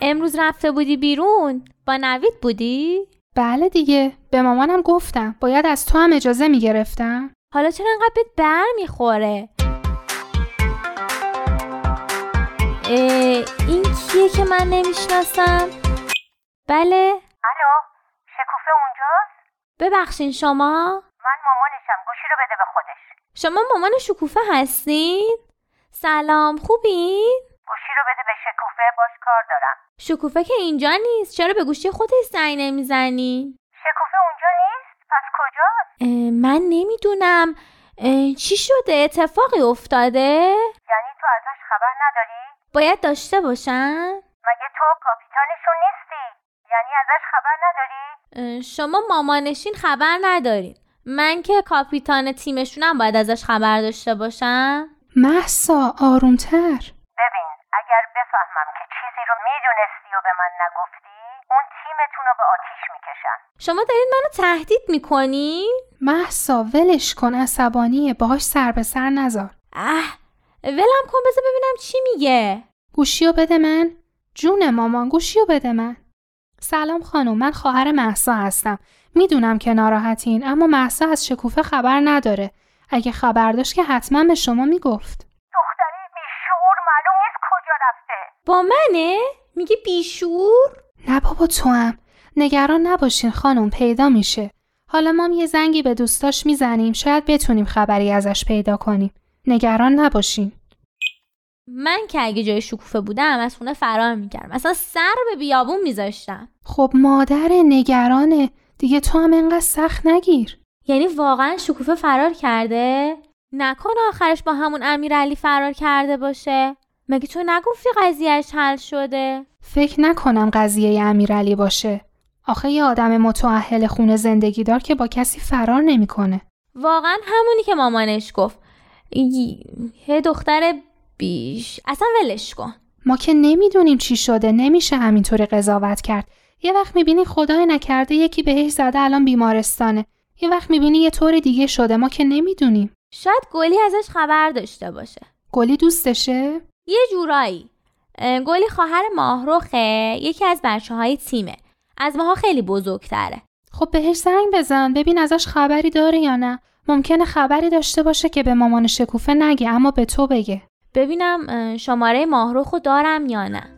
امروز رفته بودی بیرون؟ با نوید بودی؟ بله دیگه. به مامانم گفتم. باید از تو هم اجازه می‌گرفتم. حالا چرا انقدر بهت بر می‌خوره؟ این کیه که من نمی‌شناسم؟ بله. الو شکوفه اونجاست؟ ببخشین شما؟ من مامانشم. گوشی رو بده به خودش. شما مامان شکوفه هستین؟ سلام خوبین؟ رو بده به شکوفه باش کار دارم. شکوفه که اینجا نیست. چرا به گوشی خودش زنگ نمی‌زنی؟ شکوفه اونجا نیست؟ پس کجاست؟ من نمی‌دونم. چی شده؟ اتفاقی افتاده؟ یعنی تو ازش خبر نداری؟ باید داشته باشن مگه تو کاپیتانشون نیستی؟ یعنی ازش خبر نداری؟ شما مامانشین خبر ندارین. من که کاپیتان تیمشونم باید ازش خبر داشته باشم. محسا آرومتر. اگر بفهمم که چیزی رو می‌دونستی و به من نگفتی اون تیمتون رو به آتیش می‌کشن شما دارین منو تهدید می‌کنی؟ محسا ولش کن عصبانیه. باهاش سر به سر نذار اه ولم کن بذار ببینم چی میگه. گوشیو بده من. جون مامان گوشیو بده من. سلام خانم من خواهر محسا هستم. می‌دونم که ناراحتین اما محسا از شکوفه خبر نداره. اگه خبر داشت که حتما به شما می‌گفت دختری بیشعور معلوم نیست کجا رفته با منه؟ میگه بیشعور نه بابا تو هم. نگران نباشین خانم پیدا میشه. حالا ما یه زنگی به دوستاش می‌زنیم. شاید بتونیم خبری ازش پیدا کنیم. نگران نباشین. من که اگه جای شکوفه بودم از خونه فرار می‌کردم. اصلا سر به بیابون میذاشتم. خب مادر نگرانه. دیگه تو هم انقدر سخت نگیر. یعنی واقعا شکوفه فرار کرده؟ نکنه آخرش با همون امیرعلی فرار کرده باشه. مگه تو نگفتی قضیهش حل شده؟ فکر نکنم قضیه امیرعلی باشه. آخه یه آدم متعهل خونه زندگی دار که با کسی فرار نمی‌کنه. واقعا همونی که مامانش گفت. یه دختر بیش. اصلا ولش کن. ما که نمی‌دونیم چی شده نمیشه همینطوری قضاوت کرد. یه وقت می‌بینی خدای نکرده یکی بهش زده الان بیمارستانه. یه وقت می‌بینی یه طور دیگه شده ما که نمی‌دونیم. شاید گلی ازش خبر داشته باشه. گلی دوستشه؟ یه جورایی. گلی خواهر ماهروخه یکی از بچه های تیمه. از ماها خیلی بزرگتره. خب بهش زنگ بزن. ببین ازش خبری داره یا نه. ممکنه خبری داشته باشه که به مامان شکوفه نگه اما به تو بگه. ببینم شماره ماهروخو دارم یا نه.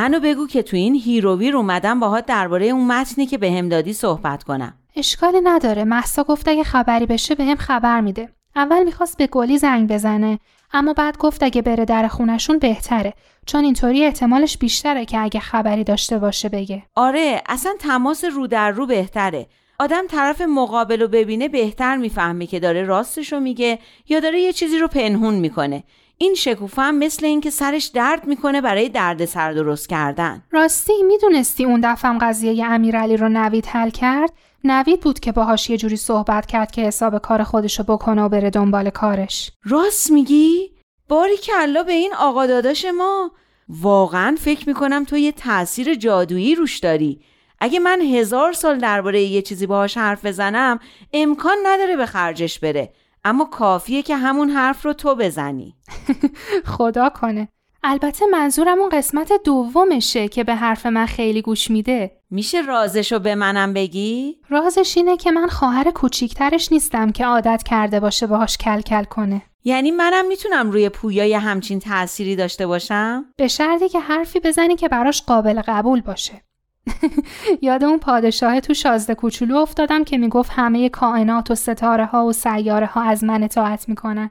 منو بگو که تو این هیروویر اومدم باهات درباره اون متنی که بهم دادی صحبت کنم. اشکالی نداره. محسا گفت اگه خبری بشه بهم خبر میده. اول می‌خواست به گلی زنگ بزنه اما بعد گفت اگه بره در خونشون بهتره. چون اینطوری احتمالش بیشتره که اگه خبری داشته باشه بگه. آره اصلا تماس رو در رو بهتره. آدم طرف مقابل رو ببینه بهتر می‌فهمه که داره راستشو میگه یا داره یه چیزی رو پنهون می‌کنه. این شکوفه هم مثل اینکه سرش درد می‌کنه برای درد سر درست کردن. راستی می‌دونستی اون دفعه امیرعلی امیرعلی رو نوید حل کرد؟ نوید بود که باهاش یه جوری صحبت کرد که حساب کار خودشو بکنه و بره دنبال کارش. راست میگی؟ باری کلا به این آقا داداش ما. واقعا فکر می‌کنم تو یه تاثیر جادویی روش داری. اگه من هزار سال درباره یه چیزی باهاش حرف بزنم امکان نداره به خرجش بره. اما کافیه که همون حرف رو تو بزنی. خدا کنه. البته منظورم اون قسمت دومشه که به حرف من خیلی گوش میده. میشه رازشو به منم بگی؟ رازش اینه که من خواهر کوچیکترش نیستم که عادت کرده باشه باهاش کل کل کنه. یعنی منم می‌تونم روی پویای همچین تأثیری داشته باشم؟ به شرطی که حرفی بزنی که براش قابل قبول باشه. یاد اون پادشاه تو شازده کوچولو افتادم که می‌گفت همه کائنات و ستاره ها و سیاره ها از من اطاعت می‌کنن.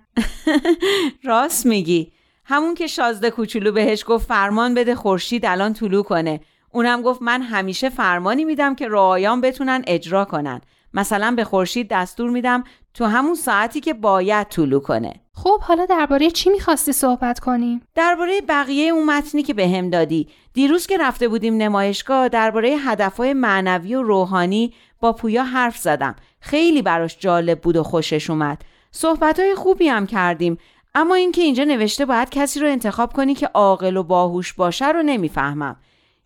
راست میگی. همون که شازده کوچولو بهش گفت فرمان بده خورشید الان طلوع کنه. اونم گفت من همیشه فرمانی میدم که رعایان بتونن اجرا کنن. مثلا به خورشید دستور میدم تو همون ساعتی که باید طلوع کنه. خب حالا درباره چی می‌خواستی صحبت کنیم؟ درباره بقیه اون متنی که بهم به دادی. دیروز که رفته بودیم نمایشگاه درباره هدفهای معنوی و روحانی با پویا حرف زدم. خیلی براش جالب بود و خوشش اومد. صحبتهای خوبی هم کردیم اما اینکه اینجا نوشته باید کسی رو انتخاب کنی که عاقل و باهوش باشه رو نمی‌فهمم.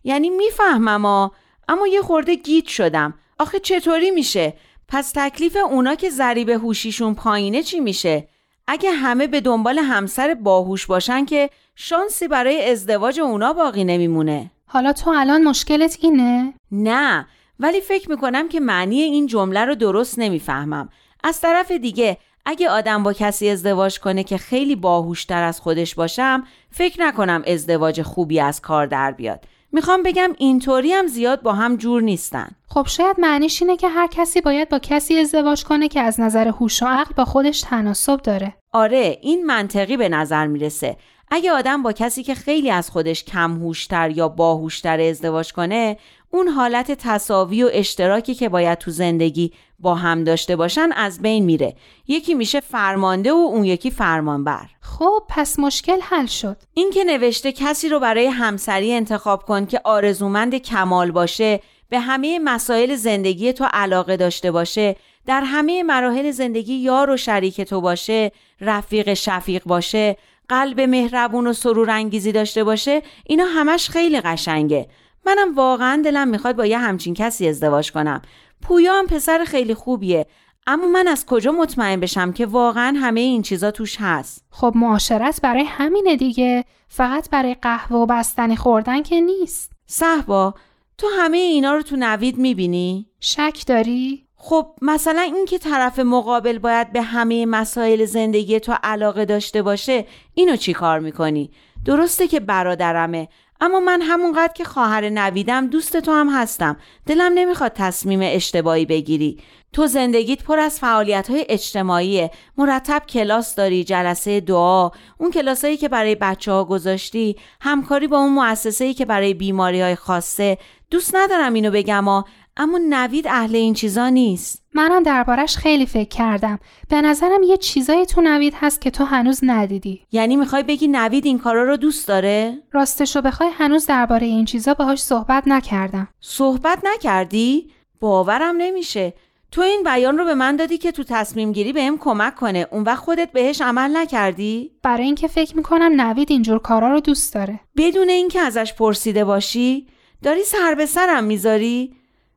یعنی می‌فهمم اما یه خورده گیت شدم. آخه چطوری میشه؟ پس تکلیف اونا که ذریب هوشیشون پایینه چی میشه؟ اگه همه به دنبال همسر باهوش باشن که شانسی برای ازدواج اونا باقی نمیمونه. حالا تو الان مشکلت اینه؟ نه ولی فکر می‌کنم که معنی این جمله رو درست نمی‌فهمم. از طرف دیگه اگه آدم با کسی ازدواج کنه که خیلی باهوشتر از خودش باشم فکر نکنم ازدواج خوبی از کار در بیاد. می‌خوام بگم اینطوری هم زیاد با هم جور نیستن. خب شاید معنیش اینه که هر کسی باید با کسی ازدواج کنه که از نظر هوش و عقل با خودش تناسب داره. آره این منطقی به نظر می‌رسه. اگه آدم با کسی که خیلی از خودش کم هوشتر یا باهوشتر ازدواج کنه اون حالت تصاوی و اشتراکی که باید تو زندگی با هم داشته باشن از بین میره. یکی میشه فرمانده و اون یکی فرمانبر. خب پس مشکل حل شد. این که نوشته کسی رو برای همسری انتخاب کن که آرزومند کمال باشه به همه مسائل زندگی تو علاقه داشته باشه در همه مراحل زندگی یار و شریک تو باشه رفیق شفیق باشه قلب مهربون و سرور انگیزی داشته باشه اینا همش خیلی قشنگه. منم واقعا دلم می‌خواد با یه همچین کسی ازدواج کنم. پویا هم پسر خیلی خوبیه اما من از کجا مطمئن بشم که واقعا همه این چیزا توش هست خب معاشرت برای همینه دیگه فقط برای قهوه و بستنی خوردن که نیست صحبا تو همه اینا رو تو نوید می‌بینی؟ شک داری؟ خب مثلا اینکه طرف مقابل باید به همه مسائل زندگی تو علاقه داشته باشه اینو چی کار می‌کنی؟ درسته که برادرمه اما من همونقدر که خواهر نویدم دوست تو هم هستم. دلم نمی‌خواد تصمیم اشتباهی بگیری. تو زندگیت پر از فعالیت های اجتماعیه. مرتب کلاس داری جلسه دعا اون کلاسایی که برای بچه ها گذاشتی همکاری با اون مؤسسه‌ای که برای بیماری های خاصه. دوست ندارم اینو بگم اما نوید اهل این چیزا نیست. منم دربارش خیلی فکر کردم. به نظرم یه چیزایی تو نوید هست که تو هنوز ندیدی. یعنی می‌خوای بگی نوید این کارا رو دوست داره؟ راستشو بخوای هنوز درباره این چیزا باهاش صحبت نکردم. صحبت نکردی؟ باورم نمیشه. تو این بیان رو به من دادی که تو تصمیم گیری بهم کمک کنه. اون وقت خودت بهش عمل نکردی؟ برای اینکه فکر می‌کنم نوید اینجور کارا رو دوست داره. بدون اینکه ازش پرسیده باشی داری سر به سرم می‌ذاری؟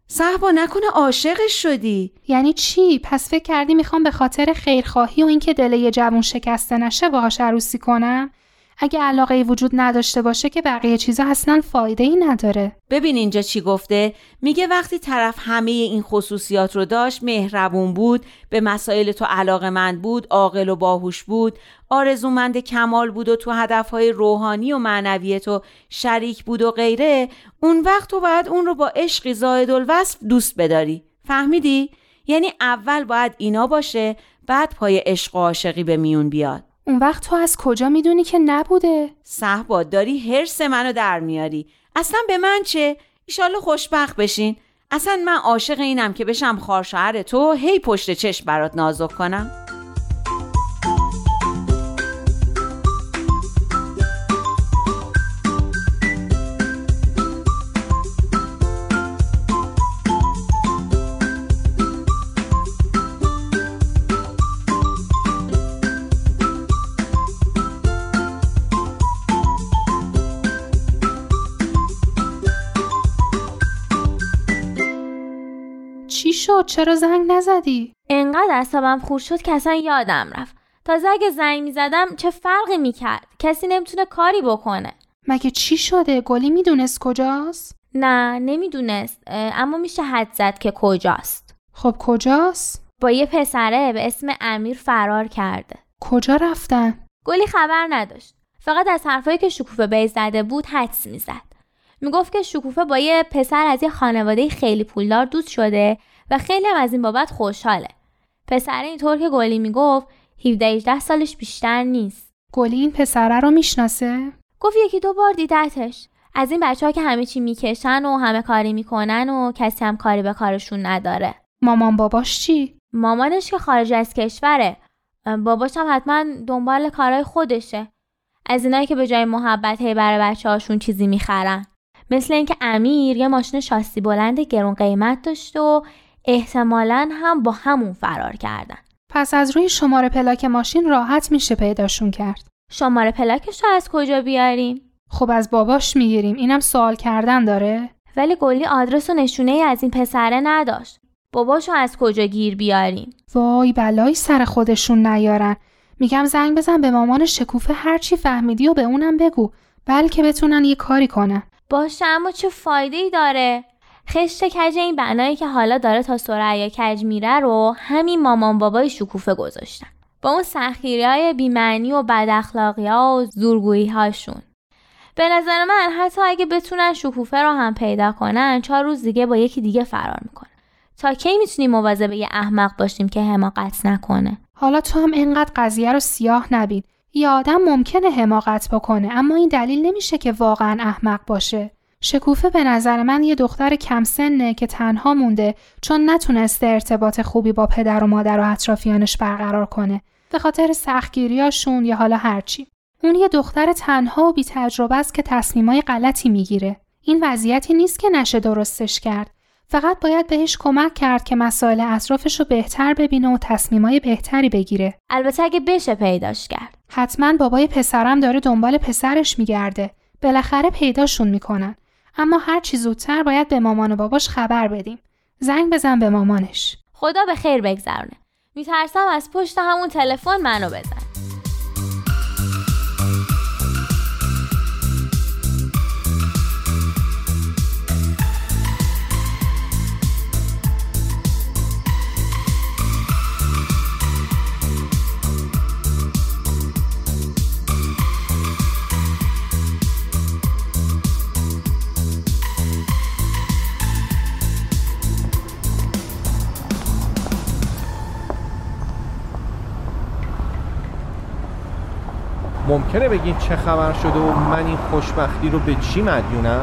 صحبا نکنه عاشقش شدی. یعنی چی؟ پس فکر کردی می‌خوام به خاطر خیرخواهی و اینکه دل یه جوون شکسته نشه باهاش عروسی کنم؟ اگه علاقه وجود نداشته باشه که بقیه چیزا اصلا فایده ای نداره. ببین اینجا چی گفته؟ میگه وقتی طرف همه این خصوصیات رو داشت مهربون بود به مسائل تو علاقه مند بود عاقل و باهوش بود آرزومند کمال بود و تو هدفهای روحانی و معنوی تو شریک بود و غیره اون وقت تو باید اون رو با عشقی زاید الوصف دوست بداری. فهمیدی؟ یعنی اول باید اینا باشه بعد پای عشق و عاشقی به میون بیاد. اون وقت تو از کجا می‌دونی که نبوده؟ صحبا داری حرس منو در میاری اصلا به من چه؟ ایشالا خوشبخت بشین اصلا من عاشق اینم که بشم خارشهر تو هی پشت چشم برات نازک کنم شد؟ چرا زنگ نزدی؟ انقدر اعصابم خورد شد که اصلا یادم رفت. تازه اگه زنگ می‌زدم چه فرقی می‌کرد؟ کسی نمی‌تونه کاری بکنه. مگه چی شده؟ گلی می‌دونست کجاست؟ نه نمی‌دونست. اما میشه حد زد که کجاست. خب کجاست؟ با یه پسره به اسم امیر فرار کرده. کجا رفتن؟ گلی خبر نداشت. فقط از حرفایی که شکوفه بی زده بود حدس می‌زد. می‌گفت که شکوفه با یه پسر از یه خانواده خیلی پولدار دوست شده و خیلی هم از این بابت خوشحاله. پسر اینطور که گلی می‌گفت 17 18 سالش بیشتر نیست. گلی این پسره رو می‌شناسه؟ گفت یکی دو بار دیدتش. از این بچه ها که همه چی می‌کشن و همه کاری می‌کنن و کسی هم کاری به کارشون نداره. مامان باباش چی؟ مامانش که خارج از کشوره. باباش هم حتما دنبال کارهای خودشه. از اینایی که به جای محبت هی برای بچه هاشون چیزی می‌خرن. مثل اینکه امیر یه ماشین شاسی بلند گرون قیمت داشت و احتمالا هم با همون فرار کردن. پس از روی شماره پلاک ماشین راحت میشه پیداشون کرد. شماره پلاکش رو از کجا بیاریم؟ خب از باباش می‌گیریم اینم سوال کردن داره؟ ولی گلی آدرس و نشونه ای از این پسره نداشت. باباشو از کجا گیر بیاریم؟ وای بلایی سر خودشون نیارن. میگم زنگ بزن به مامان شکوفه هرچی فهمیدی و به اونم بگو بلکه بتونن یه کاری کنن. باشه اما چه فایده ای داره؟ خشت کج این بنایی که حالا داره تا سرعیا کج میره رو همین مامان بابای شکوفه گذاشتن. با اون سخیری های بیمعنی و بد ها و زورگویی هاشون. به نظر من حتی اگه بتونن شکوفه رو هم پیدا کنن چهار روز دیگه با یکی دیگه فرار می‌کنن. تا کی می‌تونیم مواظب یه احمق باشیم که حماقت نکنه؟ حالا تو هم اینقدر قضیه رو سیاه نبین. یه آدم ممکنه حماقت بکنه اما این دلیل نمیشه که واقعا احمق باشه. شکوفه به نظر من یه دختر کم سنه که تنها مونده چون نتونسته ارتباط خوبی با پدر و مادر و اطرافیانش برقرار کنه. به خاطر سختگیریاشون یا حالا هرچی. اون یه دختر تنها و بی تجربه است که تصمیمای غلطی می‌گیره. این وضعیتی نیست که نشه درستش کرد. فقط باید بهش کمک کرد که مسائل اطرافش رو بهتر ببینه و تصمیمای بهتری بگیره. البته اگه بشه پیداش کرد. حتما بابای پسرم داره دنبال پسرش میگرده. بالاخره پیداشون می‌کنن. اما هر چی زودتر باید به مامان و باباش خبر بدیم. زنگ بزن به مامانش. خدا به خیر بگذرونه. میترسم از پشت همون تلفن منو بزن. ممکنه بگین چه خبر شده و من این خوشبختی رو به چی مدیونم؟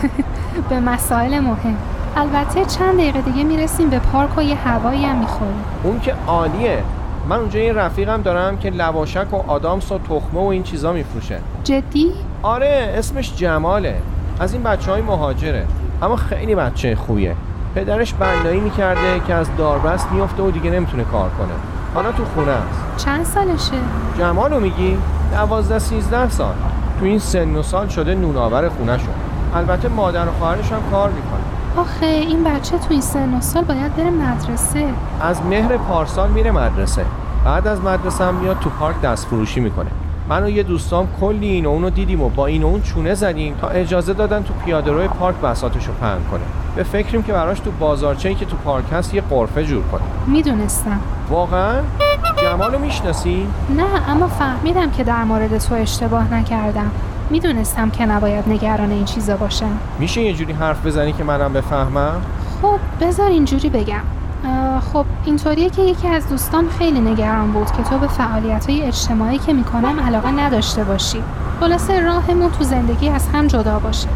به مسائل مهم. البته چند دقیقه دیگه می‌رسیم به پارک و یه هوایی هم می‌خوریم. اون که عالیه. من اونجا یه رفیقم دارم که لواشک و آدامس و تخمه و این چیزا میفروشه. جدی؟ آره اسمش جماله. از این بچه های مهاجره. اما خیلی بچه خوبیه. پدرش بنایی می‌کرده که از داربست میفته و دیگه نمی‌تونه کار کنه. حالا تو خونه است. چند سالشه؟ جمالو میگی؟ دوازده سیزده سال. تو این سن و سال شده نونآور خونه شد. البته مادر و خواهرش هم کار می‌کنه آخه این بچه تو این سن و سال باید بره مدرسه. از مهر پارسال میره مدرسه. بعد از مدرسه هم میاد تو پارک دست فروشی می‌کنه. من و یه دوستام کلی این و اونو دیدیم و با این و اون چونه زدیم تا اجازه دادن تو پیاده روی پارک بساتشو پهن کنه. به فکریم که براش تو بازارچه‌ای که تو پارک هست یه قرفه جور کنه. می‌دونستم. واقعا؟ جمالو می‌شناسی؟ نه اما فهمیدم که در مورد تو اشتباه نکردم. می‌دونستم که نباید نگران این چیزا باشم. میشه یه جوری حرف بزنی که منم بفهمم؟ خب بذار اینجوری بگم. خب اینطوریه که یکی از دوستان خیلی نگران بود که تو به فعالیت های اجتماعی که می‌کنم علاقه نداشته باشی. خلاصه راهمون تو زندگی از هم جدا باشه.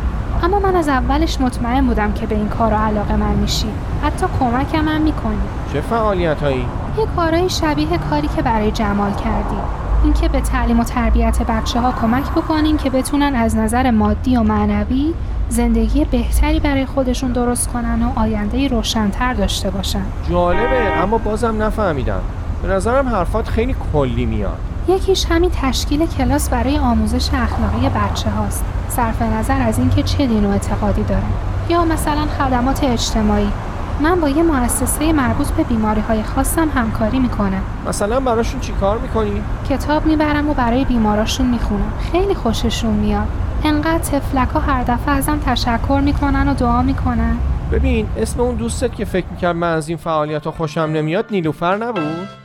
اما من از اولش مطمئن بودم که به این کار علاقه من میشی. حتی کمکم هم می‌کنی. چه فعالیت هایی؟ یه کارهای شبیه کاری که برای جمال کردی. اینکه به تعلیم و تربیت بچه ها کمک بکنیم که بتونن از نظر مادی و معنوی زندگی بهتری برای خودشون درست کنن و آینده روشنتر داشته باشن. جالبه اما بازم نفهمیدم. به نظرم حرفات خیلی کلی میاد. یکیش همین تشکیل کلاس برای آموزش اخلاقی بچه هاست صرف نظر از اینکه چه دین و اعتقادی دارن یا مثلا خدمات اجتماعی. من با یه مؤسسه مربوط به بیماری های خاصم همکاری می‌کنم مثلا براشون چیکار می‌کنی؟ کتاب می‌برم و برای بیماراشون می‌خونم خیلی خوششون میاد انقدر تفلک ها هر دفعه ازم تشکر می‌کنن و دعا می‌کنن ببین اسم اون دوستت که فکر می‌کرد من از این فعالیت ها خوشم نمیاد نیلوفر نبود؟